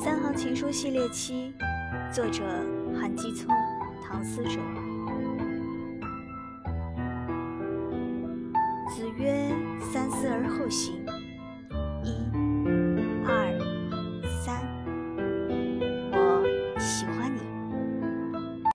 《三行情书》系列七，作者韩基聪、唐思哲。子曰：“三思而后行。”一、二、三，我行。